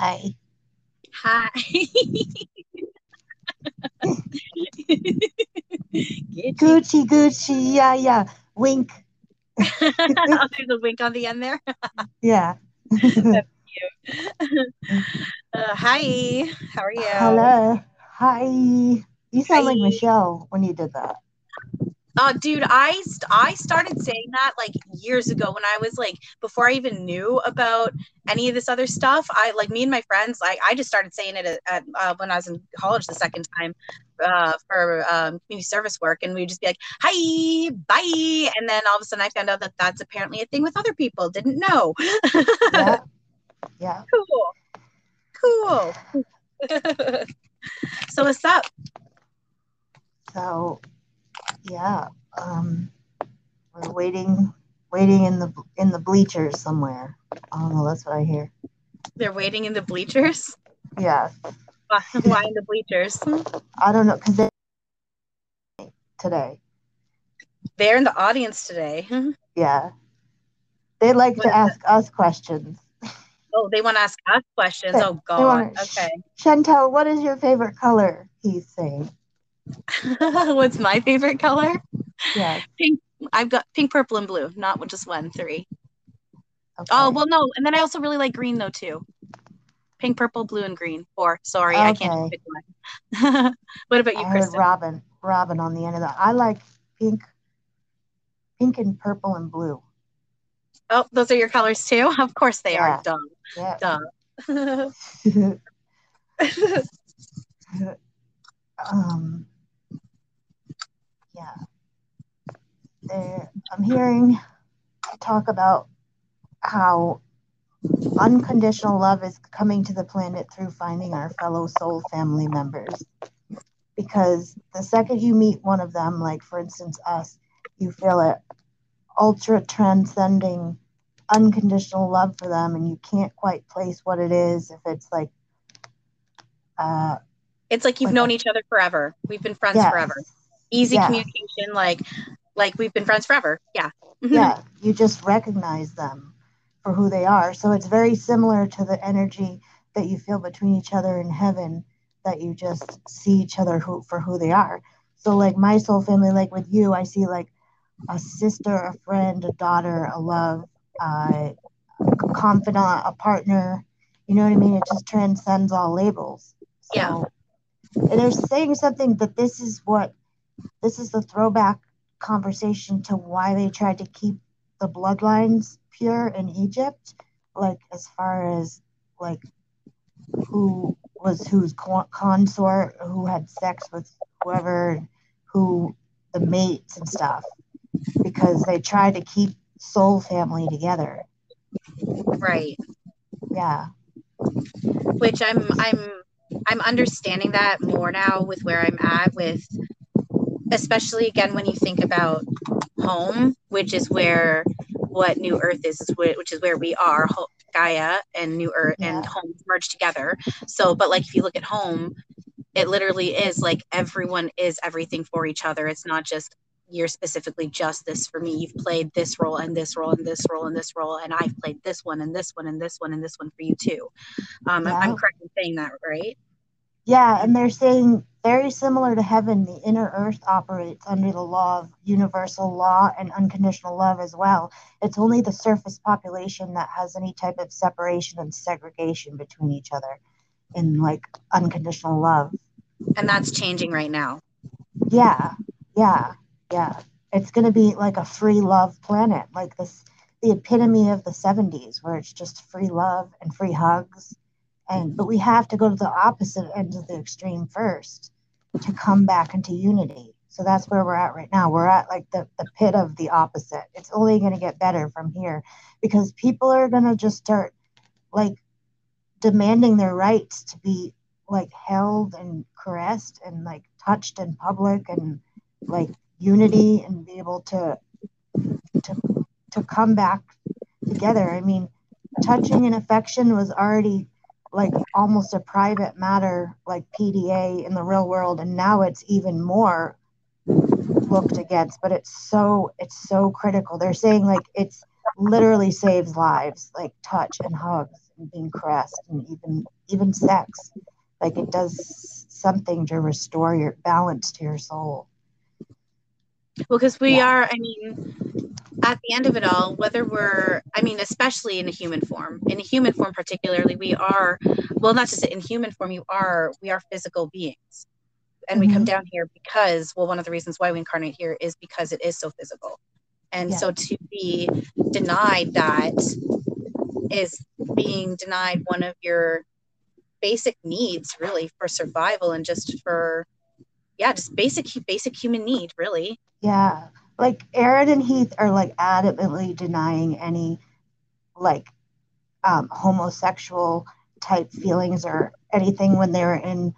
Hi. Hi. Gucci, Gucci, yeah, yeah. Wink. oh, there's a wink on the end there. Yeah. uh, hi. How are you? Hello. Hi. You sound Hi. like Michelle when you did that. Uh, dude, I st- I started saying that like years ago when I was like before I even knew about any of this other stuff. I like me and my friends like I just started saying it at, at uh, when I was in college the second time uh, for um, community service work, and we'd just be like, "Hi, bye," and then all of a sudden I found out that that's apparently a thing with other people. Didn't know. Yeah. Yeah. cool, cool. so what's up? So, yeah. Um, we're waiting, waiting in the in the bleachers somewhere. I don't know. That's what I hear. They're waiting in the bleachers. Yeah. Why why in the bleachers? I don't know because they today. They're in the audience today. Yeah. They like What to ask us questions. Oh, they want to ask us questions. They- Oh God. wanna- Okay. Chantal, what is your favorite color? He's saying. What's my favorite color? Yeah. Pink. I've got pink, purple, and blue. Not just one, three. Okay. Oh well, no. And then I also really like green though too. Pink, purple, blue, and green. Four. Sorry, I can't pick one. what about you, I Kristen? Robin. Robin on the end of that. I like pink, pink and purple and blue. Oh, those are your colors too. Of course they Yeah. are. Dumb. Yeah. Duh. um. Yeah. There, I'm hearing talk about how unconditional love is coming to the planet through finding our fellow soul family members. Because the second you meet one of them, like for instance us, you feel it ultra transcending unconditional love for them and you can't quite place what it is if it's like uh it's like you've Like known a- each other forever. We've been friends yes, forever. Easy Yeah. communication, like like we've been friends forever. Yeah. yeah you just recognize them for who they are so it's very similar to the energy that you feel between each other in heaven that you just see each other who, for who they are so like my soul family like with you i see like a sister a friend a daughter a love uh, a confidant a partner you know what i mean it just transcends all labels so Yeah. and they're saying something that this is what this is the throwback conversation to why they tried to keep the bloodlines pure in Egypt, like as far as like who was whose consort, who had sex with whoever, who the mates and stuff, because they tried to keep soul family together. Right. Yeah, which I'm I'm I'm understanding that more now with where I'm at with especially again when you think about home, which is where what New Earth is, which is where we are, Gaia and New Earth and home merge together. So, but like if you look at home, it literally is like everyone is everything for each other. It's not just you're specifically just this for me. You've played this role and this role and this role and this role, and I've played this one and this one and this one and this one for you too. Um, I'm correct in saying that, right? Yeah, and they're saying very similar to heaven, the inner earth operates under the law of universal law and unconditional love as well. It's only the surface population that has any type of separation and segregation between each other in like unconditional love. And that's changing right now. Yeah, yeah, yeah. It's going to be like a free love planet, like this, the epitome of the 70s, where it's just free love and free hugs. And but we have to go to the opposite end of the extreme first to come back into unity. So that's where we're at right now. We're at like the, the pit of the opposite. It's only going to get better from here because people are going to just start like demanding their rights to be like held and caressed and like touched in public and like unity and be able to to to come back together. I mean, touching and affection was already like almost a private matter like PDA in the real world and now it's even more looked against but it's so it's so critical. They're saying like it's literally saves lives like touch and hugs and being caressed and even even sex. Like it does something to restore your balance to your soul. Well because we yeah. are i mean at the end of it all whether we're i mean especially in a human form in a human form particularly we are well not just in human form you are we are physical beings and mm-hmm. we come mm-hmm. down here because well one of the reasons why we incarnate here is because it is so physical and yeah. so to be denied that is being denied one of your basic needs really for survival and just for yeah just basic basic human need really yeah like aaron and heath are like adamantly denying any like um, homosexual type feelings or anything when they're in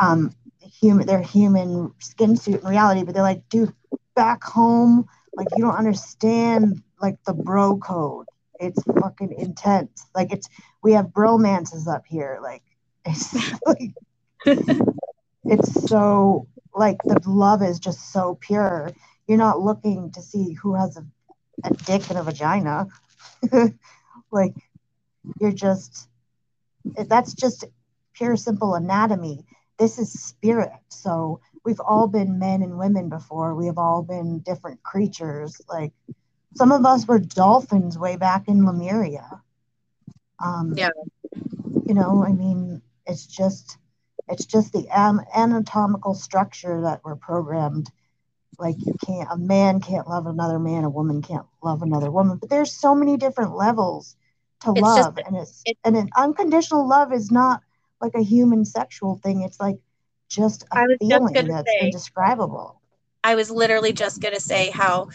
um human their human skin suit in reality but they're like dude back home like you don't understand like the bro code. It's fucking intense. Like it's we have bromances up here like it's like it's so like the love is just so pure you're not looking to see who has a, a dick and a vagina. Like you're just that's just pure simple anatomy. This is spirit. So we've all been men and women before. We have all been different creatures. Like some of us were dolphins way back in lemuria. Um yeah. you know i mean it's just it's just the anatomical structure that we're programmed like you can't a man can't love another man a woman can't love another woman. But there's so many different levels to it's love just, and it's, it's and an unconditional love is not like a human sexual thing. It's like just a feeling just that's say, indescribable. I was literally just going to say how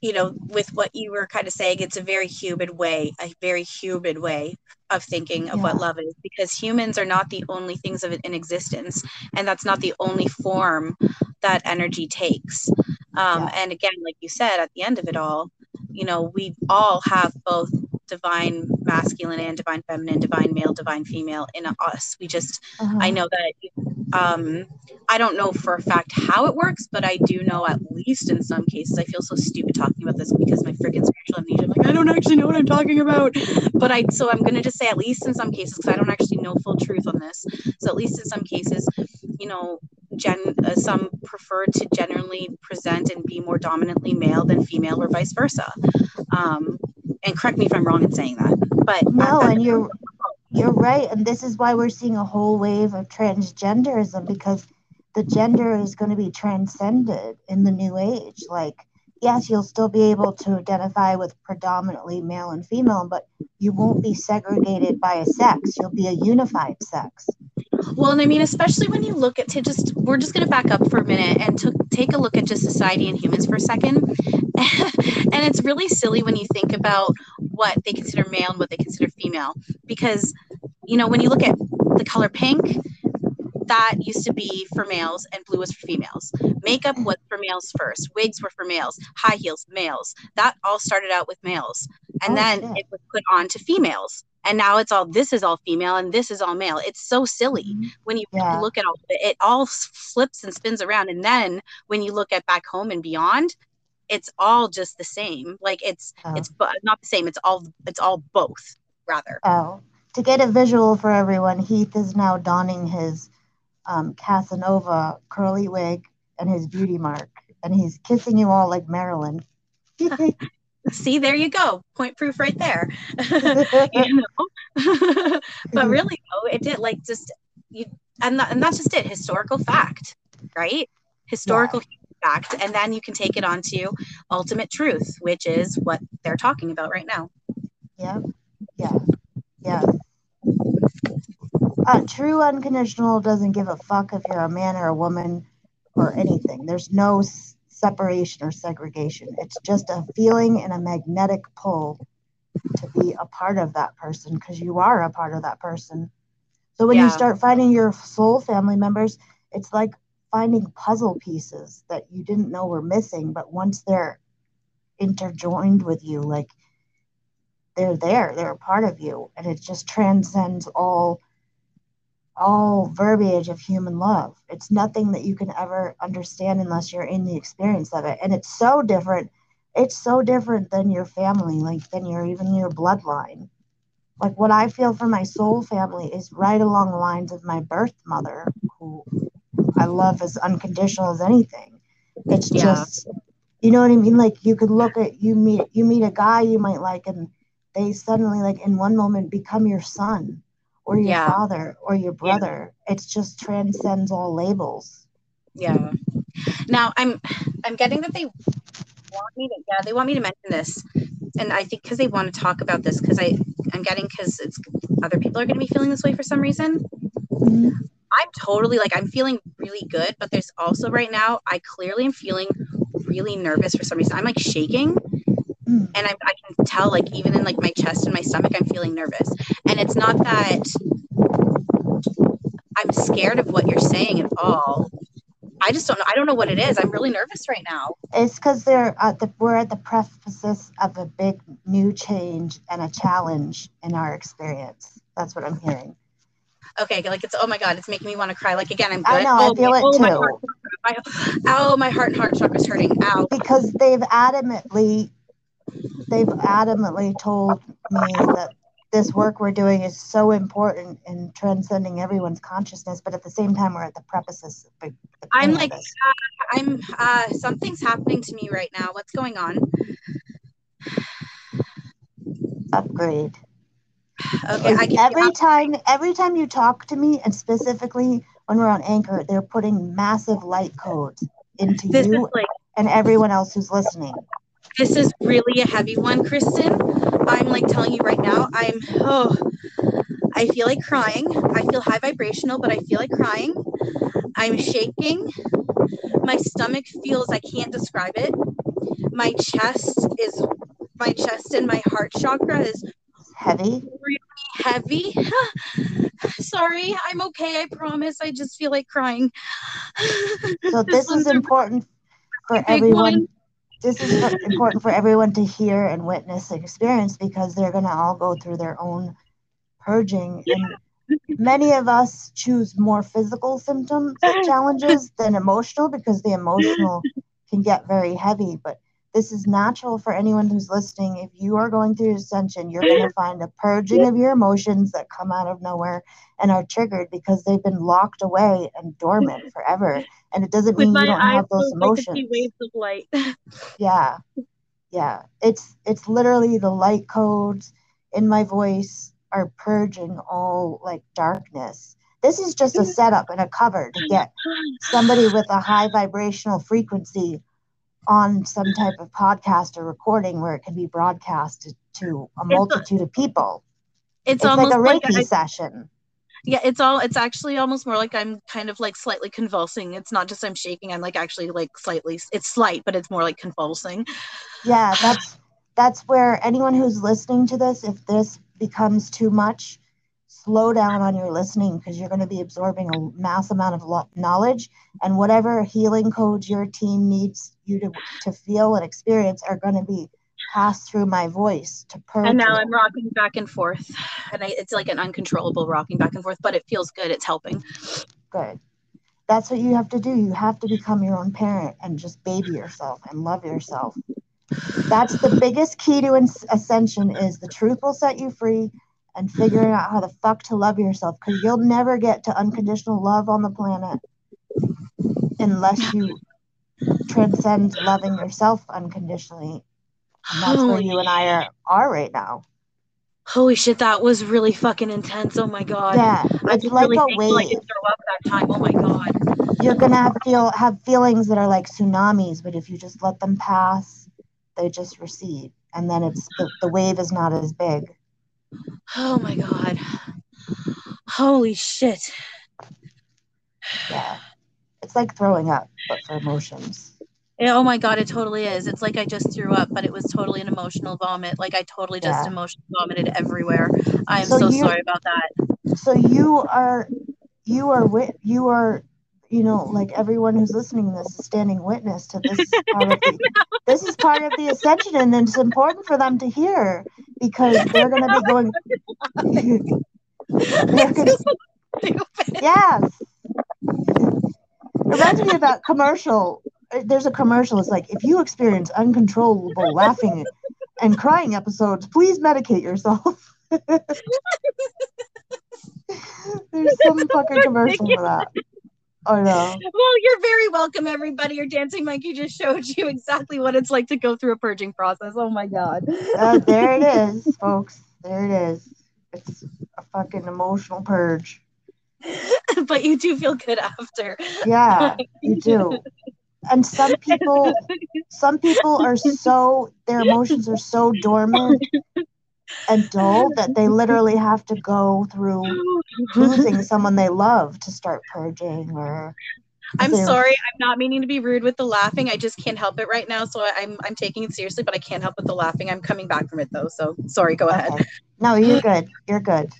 you know with what you were kind of saying it's a very human way a very human way of thinking of yeah. what love is because humans are not the only things of it in existence and that's not the only form that energy takes um, yeah. and again like you said at the end of it all you know we all have both divine masculine and divine feminine divine male divine female in us we just uh-huh. i know that um, I don't know for a fact how it works, but I do know at least in some cases. I feel so stupid talking about this because my freaking spiritual amnesia. I'm like, I don't actually know what I'm talking about. But I, so I'm gonna just say at least in some cases, because I don't actually know full truth on this. So at least in some cases, you know, gen, uh, some prefer to generally present and be more dominantly male than female, or vice versa. Um, and correct me if I'm wrong in saying that. But no, and you're you're right. And this is why we're seeing a whole wave of transgenderism because the gender is going to be transcended in the new age. Like, yes, you'll still be able to identify with predominantly male and female, but you won't be segregated by a sex. You'll be a unified sex. Well, and I mean, especially when you look at to just, we're just going to back up for a minute and to take a look at just society and humans for a second. and it's really silly when you think about what they consider male and what they consider female, because, you know, when you look at the color pink, that used to be for males and blue was for females. Makeup was for males first. Wigs were for males. High heels, males. That all started out with males. And oh, then shit. it was put on to females and now it's all this is all female and this is all male it's so silly mm-hmm. when you yeah. look at all it, it all flips and spins around and then when you look at back home and beyond it's all just the same like it's oh. it's not the same it's all it's all both rather oh to get a visual for everyone heath is now donning his um, casanova curly wig and his beauty mark and he's kissing you all like marilyn see there you go. Point proof right there. You know? But really though it did like just you and, that, and that's just it. Historical fact right? Historical yeah. fact. And then you can take it on to ultimate truth which is what they're talking about right now. Yeah yeah. Yeah. Uh, true unconditional doesn't give a fuck if you're a man or a woman or anything. There's no separation or segregation. It's just a feeling and a magnetic pull to be a part of that person because you are a part of that person. So when yeah. you start finding your soul family members, it's like finding puzzle pieces that you didn't know were missing, but once they're interjoined with you, like they're there, they're a part of you, and it just transcends all all verbiage of human love. It's nothing that you can ever understand unless you're in the experience of it. And it's so different. It's so different than your family, like than your even your bloodline. like what I feel for my soul family is right along the lines of my birth mother, who I love as unconditional as anything. It's Yeah. just, you know what I mean? Like you could look at you meet you meet a guy you might like, and they suddenly like in one moment become your son or your Yeah. father or your brother. It's just transcends all labels. Yeah. Now I'm I'm getting that they want me to yeah they want me to mention this, and I think because they want to talk about this because I I'm getting because it's other people are going to be feeling this way for some reason. Mm-hmm. I'm totally like I'm feeling really good, but there's also right now I clearly am feeling really nervous for some reason. I'm like shaking Mm. and I, I can tell like even in like my chest and my stomach I'm feeling nervous. And it's not that I'm scared of what you're saying at all. I just don't know. I don't know what it is. I'm really nervous right now. It's because they're at the we're at the precipice of a big new change and a challenge in our experience. That's what I'm hearing. Okay, like it's oh my god, it's making me want to cry. Like again, I'm good. I know, I oh, feel my, it oh, My heart, my, ow, my heart and heart chakra's hurting. Ow. because they've adamantly they've adamantly told me that this work we're doing is so important in transcending everyone's consciousness but at the same time we're at the precipice of the I'm like, this. I'm uh something's happening to me right now. What's going on? upgrade Okay, I every time every time you talk to me and specifically when we're on anchor they're putting massive light codes into this you like and everyone else who's listening this is really a heavy one, Kristen. I'm like telling you right now, I'm oh I feel like crying. I feel high vibrational, but I feel like crying. I'm shaking. My stomach feels I can't describe it. My chest is my chest and my heart chakra is heavy heavy. Sorry, I'm okay. I promise. I just feel like crying. so this is important for everyone one. This is important for everyone to hear and witness and experience because they're going to all go through their own purging. And many of us choose more physical symptoms challenges than emotional because the emotional can get very heavy but this is natural for anyone who's listening. If you are going through ascension you're going to find a purging of your emotions that come out of nowhere and are triggered because they've been locked away and dormant forever. And it doesn't With mean you don't have those closed, I could see emotions waves of light. yeah. Yeah. It's it's literally the light codes in my voice are purging all like darkness. This is just a setup and a cover to get somebody with a high vibrational frequency on some type of podcast or recording where it can be broadcasted to a multitude of people It's, it's like almost a like, reiki I, session yeah, it's all. It's actually almost more like I'm kind of like slightly convulsing. It's not just I'm shaking. I'm like actually like slightly. It's slight, but it's more like convulsing. yeah that's that's where anyone who's listening to this if this becomes too much slow down on your listening because you're going to be absorbing a mass amount of knowledge and whatever healing codes your team needs you to, to feel and experience are going to be passed through my voice to purge And now you. I'm rocking back and forth, and I, it's like an uncontrollable rocking back and forth. But it feels good. It's helping. good that's what you have to do you have to become your own parent and just baby yourself and love yourself that's the biggest key to ascension is the truth will set you free and figuring out how the fuck to love yourself because you'll never get to unconditional love on the planet unless you transcend loving yourself unconditionally and that's where you and i are, are right now holy shit, that was really fucking intense. Oh my god. yeah just like really a thankful I throw up that time. Oh my god. you're gonna have feel have feelings that are like tsunamis, but if you just let them pass, they just recede, and then it's the, the wave is not as big. Oh my god. Holy shit. Yeah, it's like throwing up, but for emotions. Eh, oh my god, it totally is. It's like I just threw up, but it was totally an emotional vomit. Like I totally just Yeah. emotional vomited everywhere. I am So so, you- sorry about that. So you are, you are wit, you are, you know, like everyone who's listening to this is standing witness to this is part of the, this is part of the ascension, and it's important for them to hear because they're gonna be going. they're gonna. Yes. Reminds me of that commercial. Uh, There's a commercial. It's like if you experience uncontrollable laughing and crying episodes, please medicate yourself. There's some fucking commercial for that. Oh no. Well, you're very welcome, everybody. Your dancing monkey just showed you exactly what it's like to go through a purging process. Oh my god. Uh, there it is, folks. There it is. It's a fucking emotional purge. but you do feel good after. Yeah, you do. And some people, some people are so their emotions are so dormant and dull that they literally have to go through losing someone they love to start purging or I'm they're- sorry. I'm not meaning to be rude with the laughing. I just can't help it right now. So I'm I'm taking it seriously, but I can't help with the laughing. I'm coming back from it though. So sorry. Go ahead. No, you're good. You're good.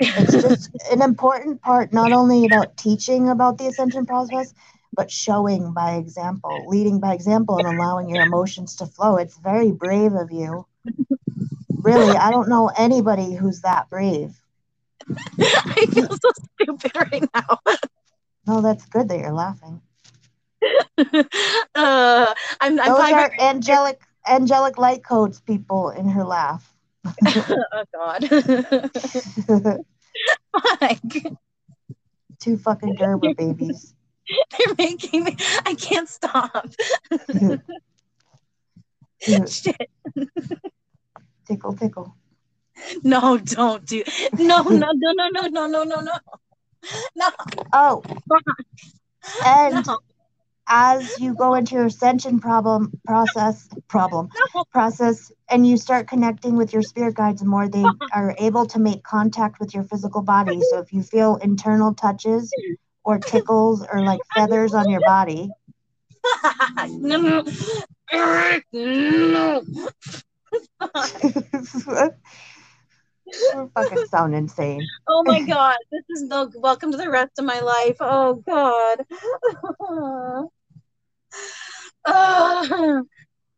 It's just an important part, not only about teaching about the ascension process, but showing by example, leading by example, and allowing your emotions to flow. It's very brave of you. Really, I don't know anybody who's that brave. I feel so stupid right now. No, that's good that you're laughing. uh, I'm I'm Those are angelic, angelic light codes, people, in her laugh. oh god. Fuck. Two fucking Gerber babies. They're making me I can't stop. Shit. tickle, tickle. No, don't do no no no no no no no no no. No, Oh, and no, as you go into your ascension problem process problem process and you start connecting with your spirit guides more they are able to make contact with your physical body so if you feel internal touches or tickles or like feathers on your body no, no. fucking sound insane Oh my god, this is no welcome to the rest of my life. Oh god. oh,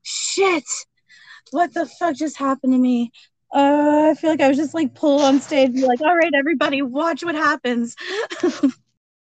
shit. What the fuck just happened to me? Uh, I feel like I was just like pulled on stage, and be like, all right, everybody, watch what happens.